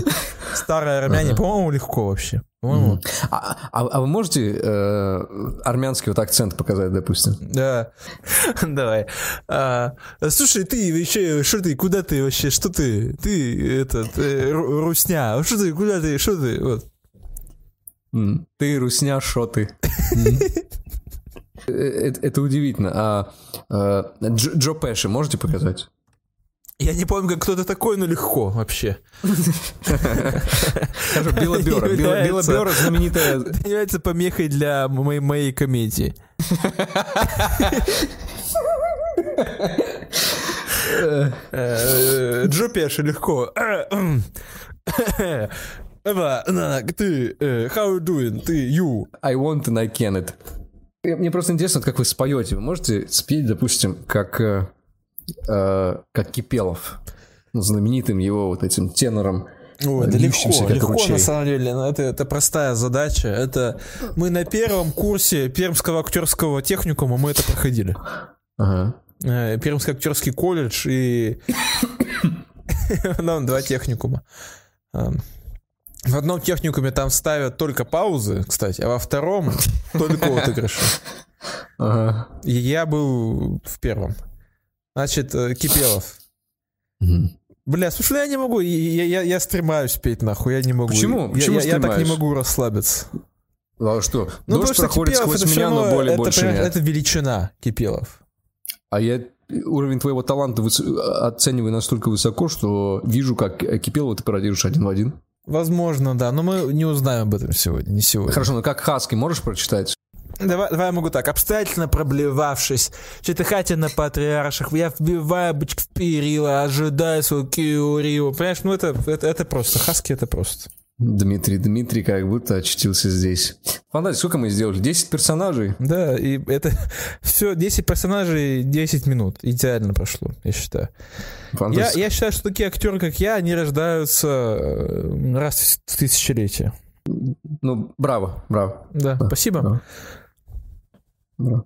Старые армяне. По-моему, легко вообще. По-моему. А, а, а вы можете э, армянский вот акцент показать, допустим? Да. Давай. А, слушай, ты еще, что ты, куда ты вообще, что ты? Ты, этот, э, русня, что ты, куда ты, что ты? Вот. Ты русня, что ты? Э, это, это удивительно. А, а Джо, Джо Пэши можете показать? Я не помню, как кто то такой, но легко вообще. Хорошо, Билла Бёра. Билла Бёра знаменитая... является помехой для моей, моей комедии. Э, Джо Пеши легко. Эва, ты, э, how you doing? Ты, you. I want and I can it. Мне просто интересно, как вы споете. Вы можете спеть, допустим, как э, э, как Кипелов, знаменитым его вот этим тенором. Ой, да легко, легко ручей. на самом деле, но это, это простая задача. Это мы на первом курсе Пермского актерского техникума мы это проходили. Ага. Э, Пермский актерский колледж и нам два техникума. В одном техникуме там ставят только паузы, кстати, а во втором только отыгрыши. Ага. Я был в первом. Значит, э, Кипелов. Бля, слушай, ну я не могу, я, я, я стремаюсь петь нахуй, я не могу. Почему? Я- Почему я, я так не могу расслабиться. А что? Ну, Дождь проходит Кипелов сквозь меня, но равно- боли это, больше нет. Это величина Кипелов. А я уровень твоего таланта оцениваю настолько высоко, что вижу, как Кипелова ты пародируешь один в один. Возможно, да, но мы не узнаем об этом сегодня, не сегодня. Хорошо, ну как Хаски можешь прочитать? Давай, давай я могу так. Обстоятельно проблевавшись, читахати на патриарших, я вбиваю бычк в перила, ожидая свою киуриву. Понимаешь, ну это, это, это просто. Хаски это просто. Дмитрий, Дмитрий как будто очутился здесь. Фантазия, сколько мы сделали? 10 персонажей? Да, и это все, 10 персонажей, 10 минут. Идеально прошло, я считаю. Я, я считаю, что такие актеры, как я, они рождаются э, раз в тысячелетие. Ну, браво, браво. Да, Да, спасибо. да. Браво.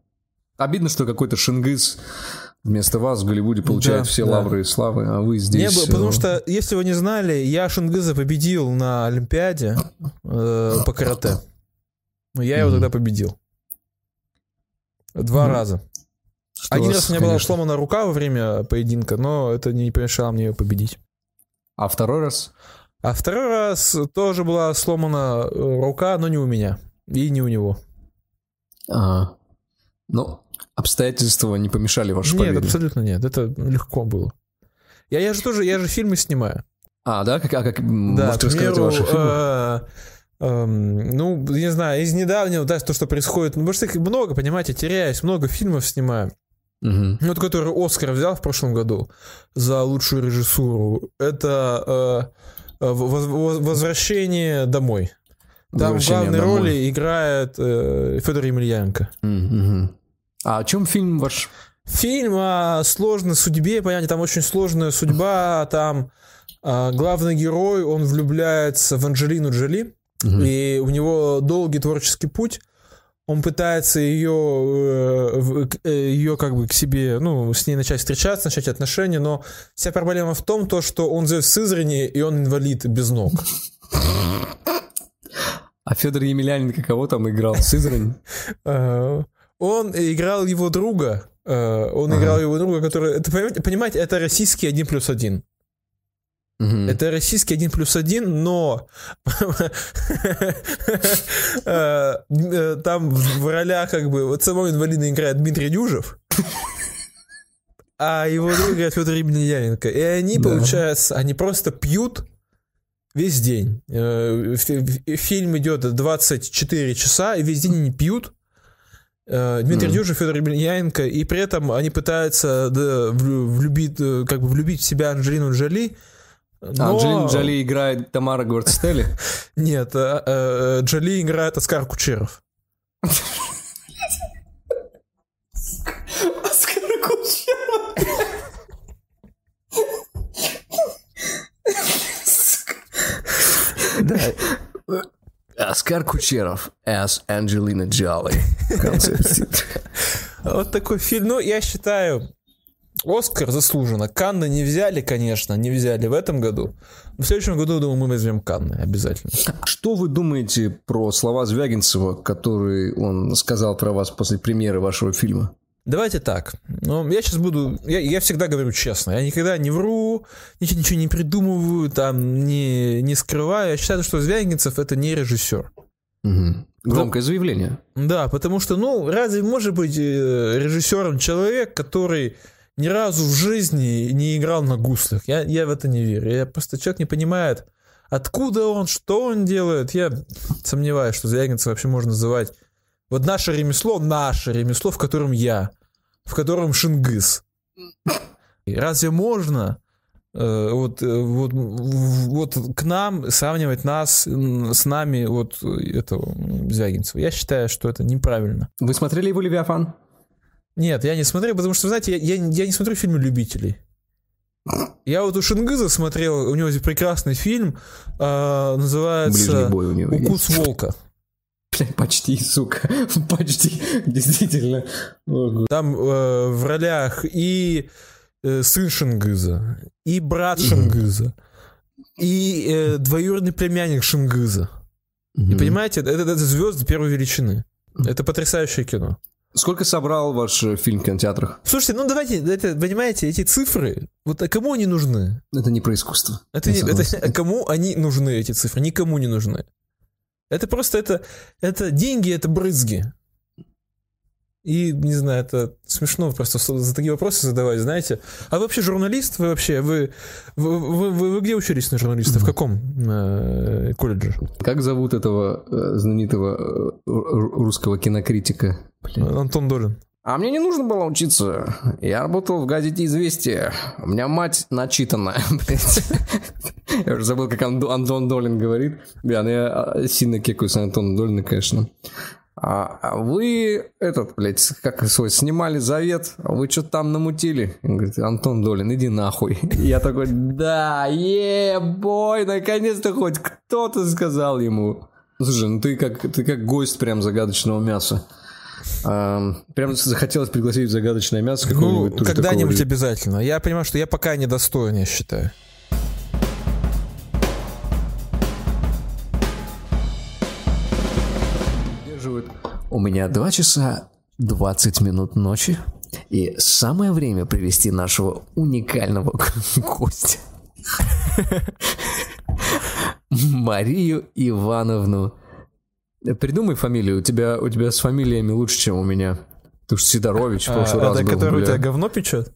Обидно, что какой-то Шингиз вместо вас в Голливуде получает Да, все да. лавры и славы, а вы здесь... Не потому э, что, если вы не знали, я Шингиза победил на Олимпиаде э, по карате. Ну, Я его Мгм. тогда победил. Два Ну, раза. что Один раз у меня была конечно. сломана рука во время поединка, но это не помешало мне ее победить. А второй раз? А второй раз тоже была сломана э, рука, но не у меня. И не у него. А, ну, обстоятельства не помешали вашей нет, победе. абсолютно нет. Это легко было. Я, я же тоже, я же фильмы снимаю. А, да? Как, а как, Да, можете рассказать о ваших фильмах? э, эм, ну, не знаю, из недавнего, да, то, что происходит, ну, потому что их много, понимаете, теряюсь, много фильмов снимаю. Ну, вот который Оскар взял в прошлом году за лучшую режиссуру, это э, э, воз- воз- «Возвращение домой». Там в «Возвращение главной домой». роли играет э, Федор Емельяненко. Мгм. А о чем фильм ваш? Фильм о сложной судьбе, понятие, там очень сложная судьба, там а, главный герой, он влюбляется в Анджелину Джоли, Мгм. и у него долгий творческий путь. Он пытается ее, э, в- э, ее как бы к себе, ну, с ней начать встречаться, начать отношения, но вся проблема в том, то, что он Зевс Сызрани, и он инвалид без ног. А Федор Емельяненко кого там играл? Сызрань? Он играл его друга, э, он Ага. играл его друга, который, это, понимаете, понимаете, это российский один плюс один. Мгм. Это российский один плюс один, но э, э, там в ролях как бы вот самого инвалида играет Дмитрий Дюжев, а его друг играет Федор Емельяненко. И они, получается, они просто пьют весь день. Э, фи- фи- Фильм идет 24 часа, и весь день они пьют. Э, Дмитрий Мгм. Дюжев, Федор Емельяненко, и при этом они пытаются да, влю- влюбить, э, как бы влюбить в себя Анджелину Джоли. А но- Анджелина Джоли играет Тамара Гвардстелли? Нет, э, Джоли играет Оскар Кучеров. Да, Оскар Кучеров as Анджелина Джоли. Вот такой фильм. Ну, я считаю, Оскар заслуженно. Канны не взяли, конечно, не взяли в этом году. В следующем году, думаю, мы возьмем Канны обязательно. Что вы думаете про слова Звягинцева, которые он сказал про вас после премьеры вашего фильма? Давайте так. Ну, я сейчас буду... Я, я всегда говорю честно. Я никогда не вру, ничего, ничего не придумываю, там, не, не скрываю. Я считаю, что Звягинцев — это не режиссер. Мгм. Громкое заявление. Да, потому что, ну, разве может быть э, режиссером человек, который ни разу в жизни не играл на гуслях? Я, я в это не верю. Я просто человек не понимает, откуда он, что он делает. Я сомневаюсь, что Звягинцев вообще можно называть. Вот наше ремесло, наше ремесло, в котором я, в котором Шингис. Разве можно э, вот, э, вот, вот к нам сравнивать нас с нами вот э, этого Звягинцева? Я считаю, что это неправильно. Вы смотрели его «Левиафан»? Нет, я не смотрел, потому что, знаете, я, я, я не смотрю фильмы любителей. Я вот у Шингиза смотрел, у него есть прекрасный фильм, э, называется бой у него есть. «Укус волка». Блядь, почти, сука. Почти. Действительно. Там э, в ролях и э, сын Шингиза, и брат. Шингиза. и э, двоюродный племянник Шингыза. И понимаете, это, это звезды первой величины. Это потрясающее кино. Сколько собрал ваш э, фильм в кинотеатрах? Слушайте, ну давайте, это, понимаете, эти цифры, вот а кому они нужны? Это не про искусство. Это, не, это а кому они нужны, эти цифры? Никому не нужны. Это просто, это, это деньги, это брызги. И, не знаю, это смешно просто за такие вопросы задавать, знаете. А вы вообще журналист? Вы вообще, вы, вы, вы, вы, вы где учились на журналиста? В каком э, колледже? Как зовут этого э, знаменитого э, русского кинокритика? Блин. Антон Долин. А мне не нужно было учиться. Я работал в газете «Известия». У меня мать начитанная, Я уже забыл, как Антон Долин говорит. Бля, ну я а, сильно кекаюсь на Антона Долина, конечно. А, а вы, этот, блядь, как свой, снимали завет, вы что-то там намутили? Он говорит, Антон Долин, иди нахуй. Я такой, да, е-бой, наконец-то хоть кто-то сказал ему. Слушай, ну ты как, ты как гость прям загадочного мяса. А, прям захотелось пригласить в загадочное мясо какого-нибудь. Ну, когда-нибудь обязательно. Я понимаю, что я пока недостоин, я считаю. У меня 2 часа 20 минут ночи, и самое время привести нашего уникального гостя. Марию Ивановну. Придумай фамилию. У тебя, у тебя с фамилиями лучше, чем у меня. Ты же Сидорович в прошлый а, раз это который у тебя говно печет?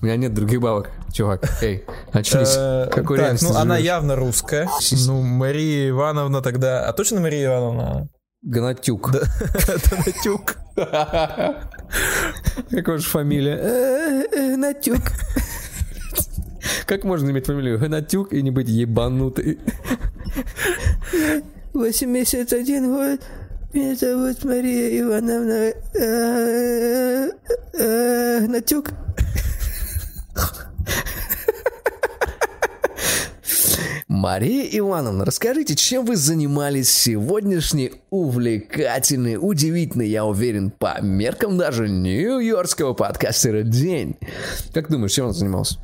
У меня нет других бабок. Чувак, эй, очнись. Э, Какой Так, ну она явно русская. Ну, Мария Ивановна тогда... А точно Мария Ивановна? Гнатюк. Гнатюк. Какая же фамилия? Э, э, Гнатюк. Как можно иметь фамилию Гнатюк и не быть ебанутый? 81 год. Меня зовут Мария Ивановна э, Гнатюк. Мария Ивановна, расскажите, чем вы занимались сегодняшний увлекательный, удивительный, я уверен, по меркам даже нью-йоркского подкастера день? Как думаешь, чем он занимался?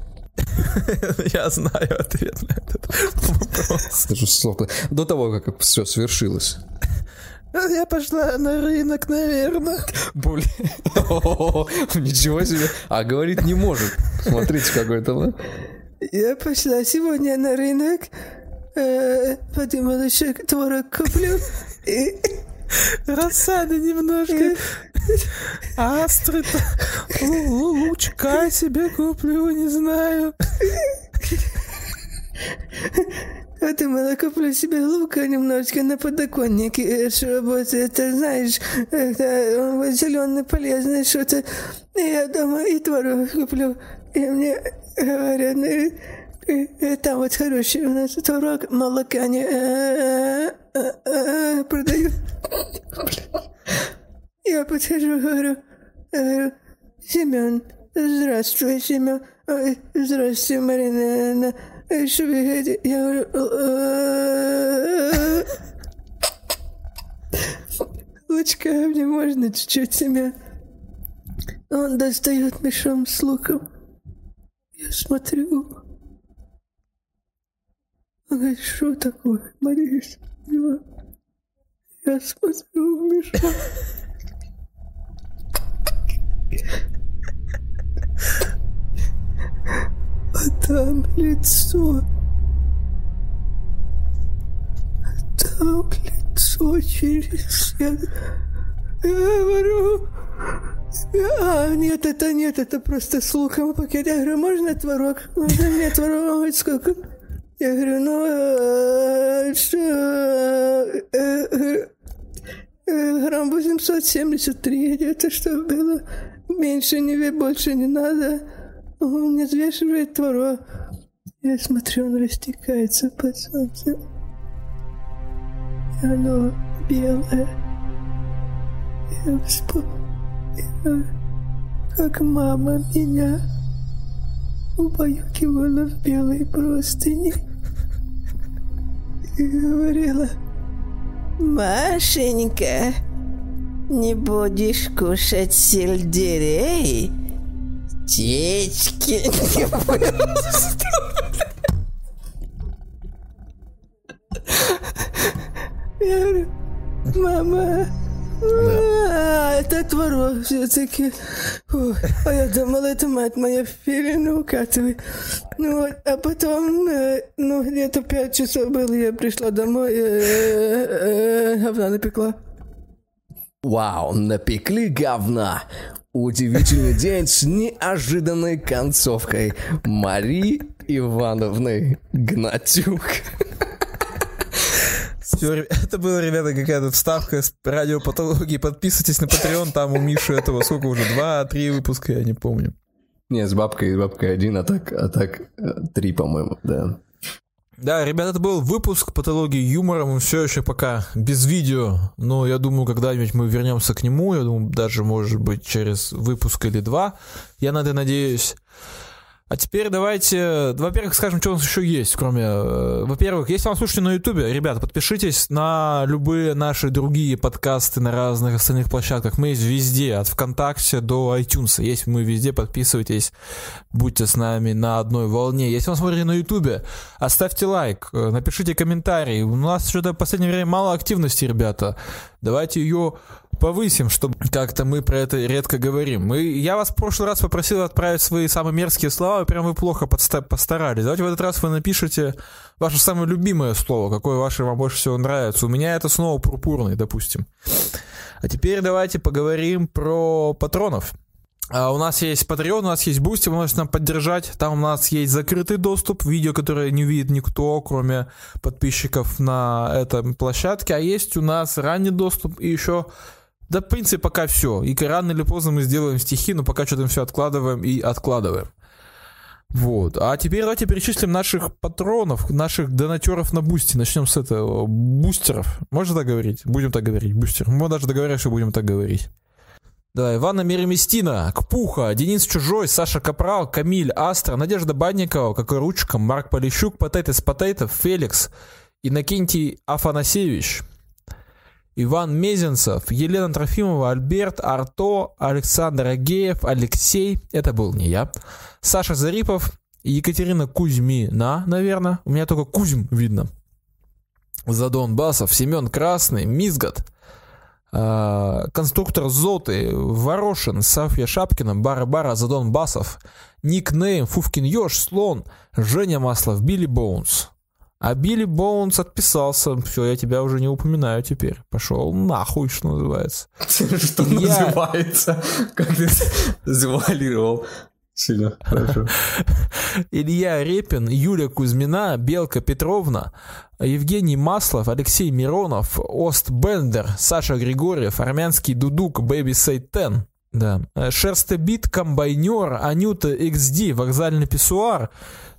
Я знаю ответ на этот вопрос. Это же сложно. До того, как все свершилось. Я пошла на рынок, наверное. Блин. Ничего себе. А говорить не может. Смотрите, какой то я пошла сегодня на рынок, э, подумала, еще творог куплю. И... Рассады немножко. Астры. Лучка себе куплю, не знаю. Подумала, куплю себе лука немножечко на подоконнике, чтобы это, знаешь, это зеленый полезный что-то. Я дома и творог куплю. И мне говорят, ну, там вот хороший у нас творог, молока не продают. Я подхожу, говорю, Семен, здравствуй, Семен. Здравствуй, Марина. Что вы хотите? Я говорю, лучка мне можно чуть-чуть, Семен? Он достает мешом с луком. Я смотрю. Он говорит, что такое, Мария Я смотрю в мешок. А там лицо. А там лицо через... Я, я говорю, а, нет, это нет, это просто с луком пакет. Я говорю, можно творог? Можно мне творог? Сколько? Я говорю, ну, э, что, э, э, грамм 873, где-то что было. Меньше не больше не надо. Он не взвешивает творог. Я смотрю, он растекается под солнцем. И оно белое. Я вспомнил как мама меня убаюкивала в белой простыни говорила. Машенька, не будешь кушать сельдерей? Птички не мама, а, это творог все-таки. А я думала, это мать моя укатывает. Ну вот, а потом, э, ну, где-то пять часов было, я пришла домой, э, э, говна напекла. Вау, напекли говна. Удивительный день с неожиданной концовкой Мари Ивановны Гнатюк. Всё, ре- это была, ребята, какая-то вставка с радиопатологии. Подписывайтесь на Patreon, там у Миши этого сколько уже? Два-три выпуска, я не помню. Не, с бабкой, с бабкой один, а так, а так э, три, по-моему, да. Да, ребята, это был выпуск патологии юмора. Мы все еще пока без видео, но я думаю, когда-нибудь мы вернемся к нему. Я думаю, даже, может быть, через выпуск или два. Я на это надеюсь. А теперь давайте, во-первых, скажем, что у нас еще есть, кроме... э, Во-первых, если вам слушаете на Ютубе, ребята, подпишитесь на любые наши другие подкасты на разных остальных площадках. Мы есть везде, от ВКонтакте до iTunes. Есть мы везде, подписывайтесь, будьте с нами на одной волне. Если вы смотрите на Ютубе, оставьте лайк, э, напишите комментарий. У нас что-то в последнее время мало активности, ребята. Давайте ее повысим, чтобы как-то мы про это редко говорим. Мы, я вас в прошлый раз попросил отправить свои самые мерзкие слова, прям вы плохо постарались. Давайте в этот раз вы напишите ваше самое любимое слово, какое ваше вам больше всего нравится. У меня это снова пурпурный, допустим. А теперь давайте поговорим про патронов. А у нас есть Patreon, у нас есть Boosty, вы можете нам поддержать. Там у нас есть закрытый доступ, видео, которое не увидит никто, кроме подписчиков на этой площадке. А есть у нас ранний доступ и еще... Да, в принципе, пока все. И рано или поздно мы сделаем стихи, но пока что-то все откладываем и откладываем. Вот. А теперь давайте перечислим наших патронов, наших донатеров на бусте. Начнем с этого. Бустеров. Можно так говорить? Будем так говорить. Бустер. Мы даже договорились, что будем так говорить. Да, Ивана Мереместина, Кпуха, Денис Чужой, Саша Капрал, Камиль, Астра, Надежда Банникова, Какой Ручка, Марк Полищук, Патетис Патейтов, Феликс, Иннокентий Афанасьевич, Иван Мезенцев, Елена Трофимова, Альберт, Арто, Александр Агеев, Алексей, это был не я, Саша Зарипов, Екатерина Кузьмина, наверное, у меня только Кузьм видно, Задон Басов, Семен Красный, Мизгат, а, конструктор Зоты, Ворошин, Софья Шапкина, Бара-Бара, Задон Басов, Никнейм, Фувкин Ёж, Слон, Женя Маслов, Билли Боунс. А Билли Боунс отписался. Все, я тебя уже не упоминаю теперь. Пошел нахуй, что называется. Что называется? Как ты завуалировал? Сильно, хорошо. Илья Репин, Юлия Кузьмина, Белка Петровна, Евгений Маслов, Алексей Миронов, Ост Бендер, Саша Григорьев, Армянский Дудук, Бэби Сайтен. Да. Шерстебит, Комбайнер, Анюта XD, Вокзальный писсуар,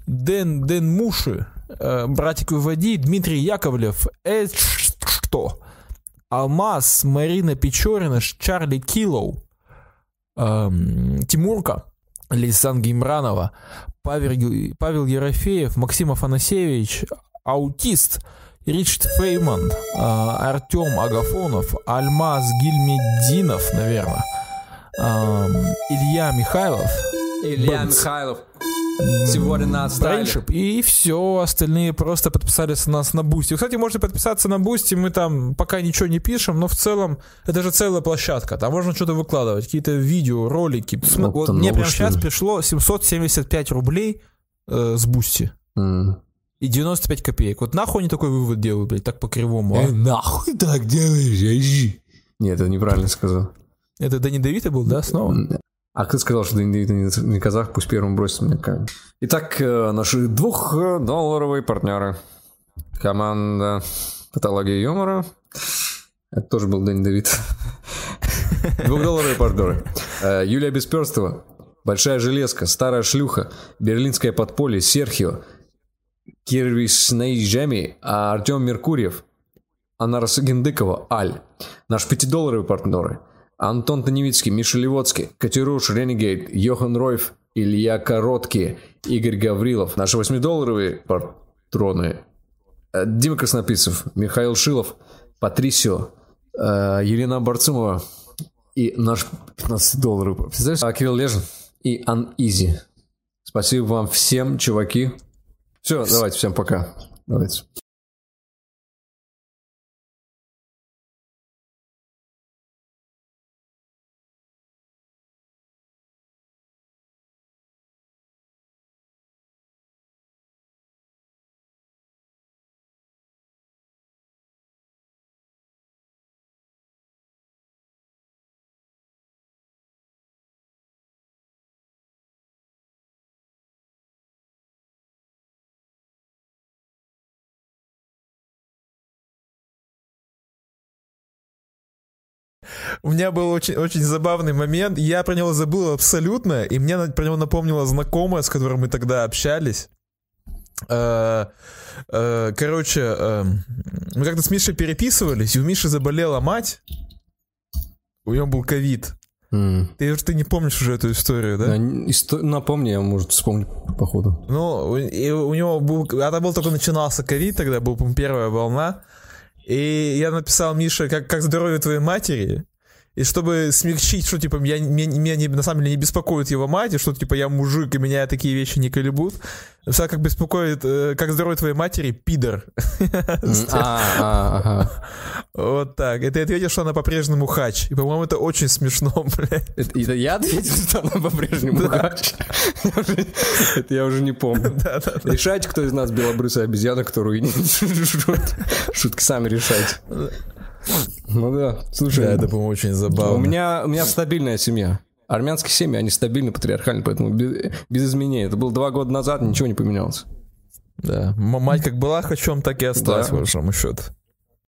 Дэн, Дэн Муши, Братик Выводи, Дмитрий Яковлев, Эдж что? Алмаз, Марина Печорина, Чарли Киллоу, эм, Тимурка, Лисан Гимранова, Павел, Павел Ерофеев, Максим Афанасьевич, Аутист, Ричард Фейман, а, Артем Агафонов, Альмаз Гильмединов, наверное, ам, Илья Михайлов, Илья Бэнц. Михайлов. Сегодня на отстале. Брейншип, и все, остальные просто подписались на нас на Бусти. Кстати, можете подписаться на Бусти, мы там пока ничего не пишем, но в целом это же целая площадка, там можно что-то выкладывать, какие-то видео, ролики. Ну, вот мне прямо сейчас пришло 775 рублей э, с Бусти. М. И 95 копеек. Вот нахуй они такой вывод делают, блядь, так по-кривому, а? нахуй так делаешь? Нет, это неправильно сказал. Это Дани Давида был, да, снова? А кто сказал, что не- казах, пусть первым бросит мне камень. Итак, э, наши двухдолларовые партнеры. Команда Патология юмора. Это тоже был Дэнни Давид. Двухдолларовые партнеры. Э, Юлия Бесперстова. Большая железка. Старая шлюха. Берлинское подполье. Серхио. Кирви Снейджами. Артем Меркурьев. Анара Сагендыкова, Аль. Наш пятидолларовые партнеры. Антон Таневицкий, Миша Левоцкий, Катеруш, Ренегейт, Йохан Ройф, Илья Короткий, Игорь Гаврилов. Наши восьмидолларовые патроны. Э, Дима Краснописцев, Михаил Шилов, Патрисио, э, Елена Барцумова и наш 15-долларовый. Представляешь? А, Кирилл Лежин и Ан-Изи. Спасибо вам всем, чуваки. Все, давайте, всем пока. Давайте. У меня был очень, очень забавный момент. Я про него забыл абсолютно, и мне про него напомнила знакомая, с которой мы тогда общались. Э, э, Короче, э, мы как-то с Мишей переписывались, и у Миши заболела мать. У него был ковид. Ты, ты не помнишь уже эту историю, да? Да, исто- Напомни, я, может, вспомню, походу. Ну, у- и у него был, это был только начинался ковид, тогда была, по-моему, первая волна. И я написал Мише, как, как здоровье твоей матери. И чтобы смягчить, что, типа, я, меня, меня не- на самом деле не беспокоит его мать, и что, типа, я мужик, и меня такие вещи не колебут. Написал, как беспокоит, э, как здоровье твоей матери, пидор. А, а. Вот так. И ты ответил, что она по-прежнему хач. И, по-моему, это очень смешно, блядь. Это, я ответил, что она по-прежнему хач? Это я уже не помню. Решайте, кто из нас белобрысая обезьяна, которую Шутки сами решайте. Ну да, слушай, Да, это, по-моему, очень забавно. у меня, у меня стабильная семья. Армянские семьи, они стабильно патриархальны, поэтому без, без изменений. Это было два года назад, ничего не поменялось. Да. Мать как была хачом, так и осталась, Да. по большому счету.